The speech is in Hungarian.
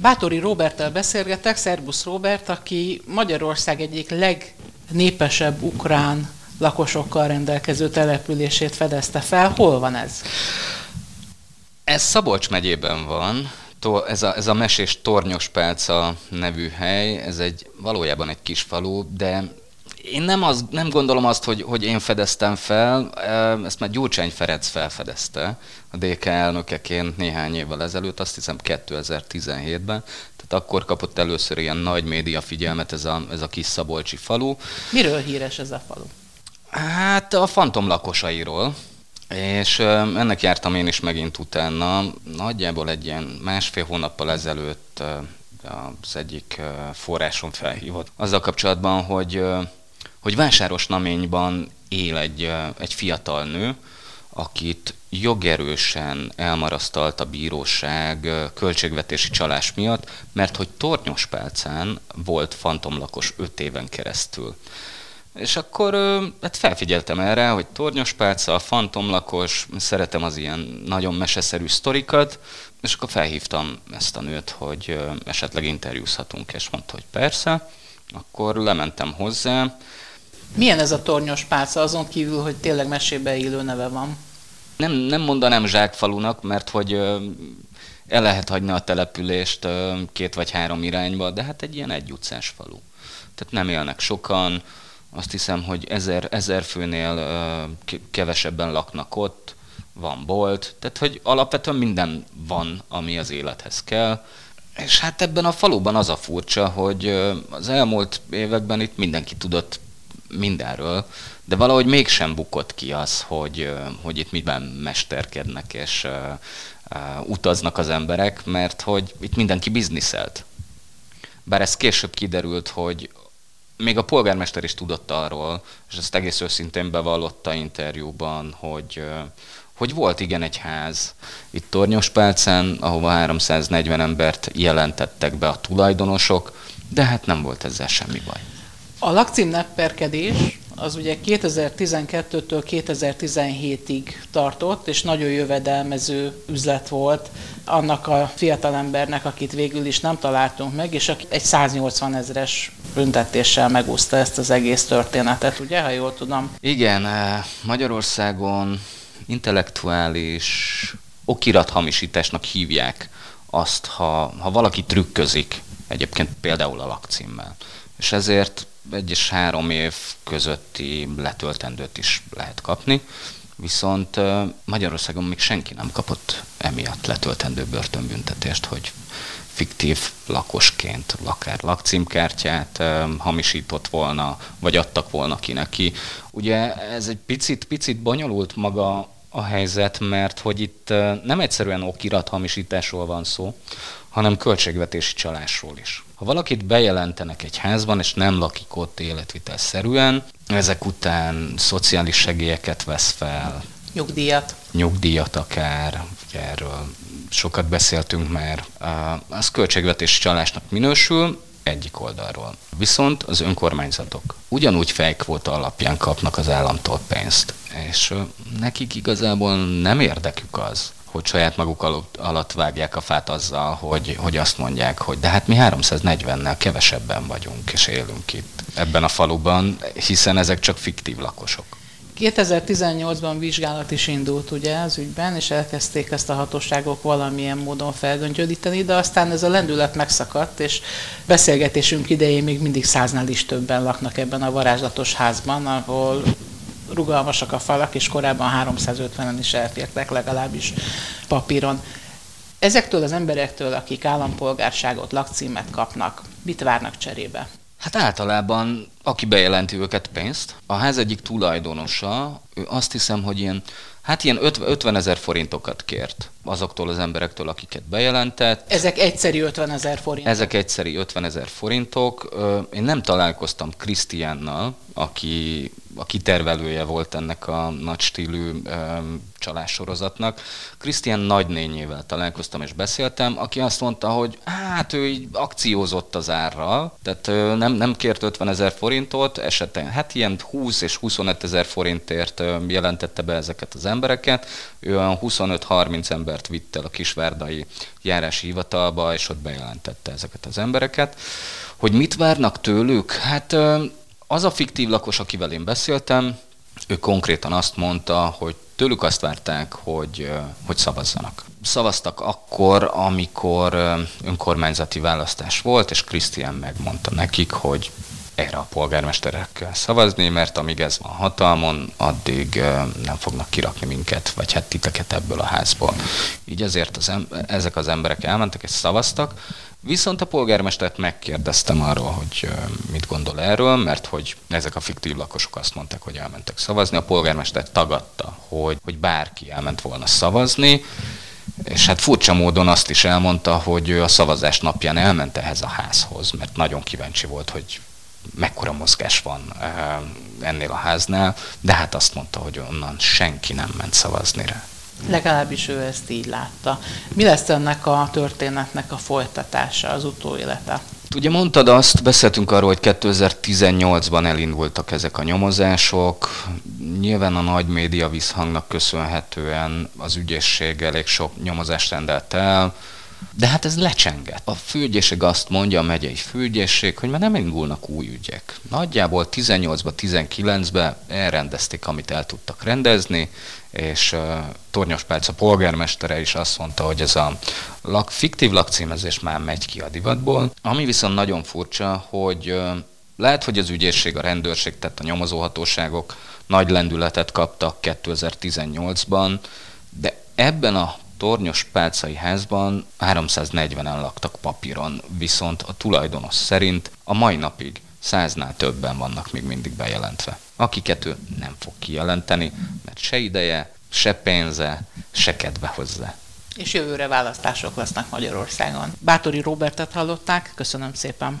Bátori Roberttel beszélgetek, Szerbusz Robert, aki Magyarország egyik legnépesebb ukrán lakosokkal rendelkező települését fedezte fel. Hol van ez? Ez Szabolcs megyében van, ez a, ez a mesés Tornyospálca nevű hely, ez egy valójában egy kis falu, de én nem, az, nem gondolom azt, hogy, hogy én fedeztem fel, ezt már Gyurcsány Ferenc felfedezte a DK elnökeként néhány évvel ezelőtt, azt hiszem 2017-ben, tehát akkor kapott először ilyen nagy média figyelmet ez a, ez a kis szabolcsi falu. Miről híres ez a falu? Hát a fantom lakosairól, és ennek jártam én is megint utána. Nagyjából egy ilyen másfél hónappal ezelőtt az egyik forrásom felhívott azzal kapcsolatban, hogy hogy Vásáros Naményban él egy, egy fiatal nő, akit jogerősen elmarasztalt a bíróság költségvetési csalás miatt, mert hogy Tornyospálcán volt fantomlakos öt éven keresztül. És akkor hát felfigyeltem erre, hogy Tornyospálca, a fantomlakos, szeretem az ilyen nagyon meseszerű sztorikat, és akkor felhívtam ezt a nőt, hogy esetleg interjúzhatunk, és mondta, hogy persze. Akkor lementem hozzá, milyen ez a tornyos pálca, azon kívül, hogy tényleg mesébe élő neve van? Nem, nem mondanám zsákfalunak, mert hogy el lehet hagyni a települést két vagy három irányba, de hát egy ilyen egy utcás falu. Tehát nem élnek sokan, azt hiszem, hogy ezer, ezer főnél kevesebben laknak ott, van bolt, tehát hogy alapvetően minden van, ami az élethez kell. És hát ebben a faluban az a furcsa, hogy az elmúlt években itt mindenki tudott mindenről, de valahogy mégsem bukott ki az, hogy, hogy itt miben mesterkednek és utaznak az emberek, mert hogy itt mindenki bizniszelt. Bár ez később kiderült, hogy még a polgármester is tudott arról, és ezt egész őszintén bevallotta interjúban, hogy, hogy volt igen egy ház itt Tornyospálcán, ahova 340 embert jelentettek be a tulajdonosok, de hát nem volt ezzel semmi baj. A lakcím nepperkedés az ugye 2012-től 2017-ig tartott, és nagyon jövedelmező üzlet volt annak a fiatalembernek, akit végül is nem találtunk meg, és aki egy 180 ezres büntetéssel megúszta ezt az egész történetet, ugye, ha jól tudom? Igen, eh, Magyarországon intellektuális okirathamisításnak hívják azt, ha, ha valaki trükközik, egyébként például a lakcímmel. És ezért egy és három év közötti letöltendőt is lehet kapni, viszont Magyarországon még senki nem kapott emiatt letöltendő börtönbüntetést, hogy fiktív lakosként akár lakcímkártyát hamisított volna, vagy adtak volna ki neki. Ugye ez egy picit, picit bonyolult maga a helyzet, mert hogy itt nem egyszerűen okirat hamisításról van szó, hanem költségvetési csalásról is. Ha valakit bejelentenek egy házban, és nem lakik ott életvitelszerűen, ezek után szociális segélyeket vesz fel. Nyugdíjat. Nyugdíjat akár, ugye erről sokat beszéltünk már. Az költségvetési csalásnak minősül, egyik oldalról. Viszont az önkormányzatok ugyanúgy fejkvóta alapján kapnak az államtól pénzt, és nekik igazából nem érdekük az, hogy saját maguk alatt vágják a fát azzal, hogy, hogy azt mondják, hogy de hát mi 340-nel kevesebben vagyunk és élünk itt ebben a faluban, hiszen ezek csak fiktív lakosok. 2018-ban vizsgálat is indult ugye az ügyben, és elkezdték ezt a hatóságok valamilyen módon felgöngyölíteni, de aztán ez a lendület megszakadt, és beszélgetésünk idején még mindig száznál is többen laknak ebben a varázslatos házban, ahol rugalmasak a falak, és korábban 350-en is elfértek legalábbis papíron. Ezektől az emberektől, akik állampolgárságot, lakcímet kapnak, mit várnak cserébe? Hát általában, aki bejelenti őket pénzt, a ház egyik tulajdonosa, ő azt hiszem, hogy ilyen Hát ilyen 50 ezer forintokat kért azoktól az emberektől, akiket bejelentett. Ezek egyszerű 50 ezer forintok? Ezek egyszerű 50 ezer forintok. Én nem találkoztam Krisztiánnal, aki a kitervelője volt ennek a nagy stílű csalássorozatnak. Krisztián nagynényével találkoztam és beszéltem, aki azt mondta, hogy hát ő így akciózott az árral, tehát nem, nem kért 50 ezer forintot, esetén hát ilyen 20 és 25 ezer forintért jelentette be ezeket az embereket, ő olyan 25-30 embert vitt el a kisvárdai járási hivatalba, és ott bejelentette ezeket az embereket. Hogy mit várnak tőlük? Hát az a fiktív lakos, akivel én beszéltem, ő konkrétan azt mondta, hogy tőlük azt várták, hogy, hogy szavazzanak. Szavaztak akkor, amikor önkormányzati választás volt, és Krisztián megmondta nekik, hogy erre a polgármesterek kell szavazni, mert amíg ez van hatalmon, addig nem fognak kirakni minket, vagy hát titeket ebből a házból. Így ezért az em- ezek az emberek elmentek és szavaztak, Viszont a polgármestert megkérdeztem arról, hogy mit gondol erről, mert hogy ezek a fiktív lakosok azt mondták, hogy elmentek szavazni. A polgármester tagadta, hogy, hogy bárki elment volna szavazni, és hát furcsa módon azt is elmondta, hogy ő a szavazás napján elment ehhez a házhoz, mert nagyon kíváncsi volt, hogy mekkora mozgás van ennél a háznál, de hát azt mondta, hogy onnan senki nem ment szavazni rá. Legalábbis ő ezt így látta. Mi lesz ennek a történetnek a folytatása, az utóélete? Ugye mondtad azt, beszéltünk arról, hogy 2018-ban elindultak ezek a nyomozások. Nyilván a nagy média visszhangnak köszönhetően az ügyészség elég sok nyomozást rendelt el, de hát ez lecsengett. A főügyészség azt mondja, a megyei főügyészség, hogy már nem indulnak új ügyek. Nagyjából 18-ba, 19-be elrendezték, amit el tudtak rendezni, és uh, Tornyos Pálca polgármestere is azt mondta, hogy ez a lak, fiktív lakcímezés már megy ki a divatból. Ami viszont nagyon furcsa, hogy uh, lehet, hogy az ügyészség, a rendőrség, tehát a nyomozóhatóságok nagy lendületet kaptak 2018-ban, de ebben a tornyos pálcai házban 340-en laktak papíron, viszont a tulajdonos szerint a mai napig száznál többen vannak még mindig bejelentve. Akiket ő nem fog kijelenteni, mert se ideje, se pénze, se kedve hozzá. És jövőre választások lesznek Magyarországon. Bátori Robertet hallották, köszönöm szépen.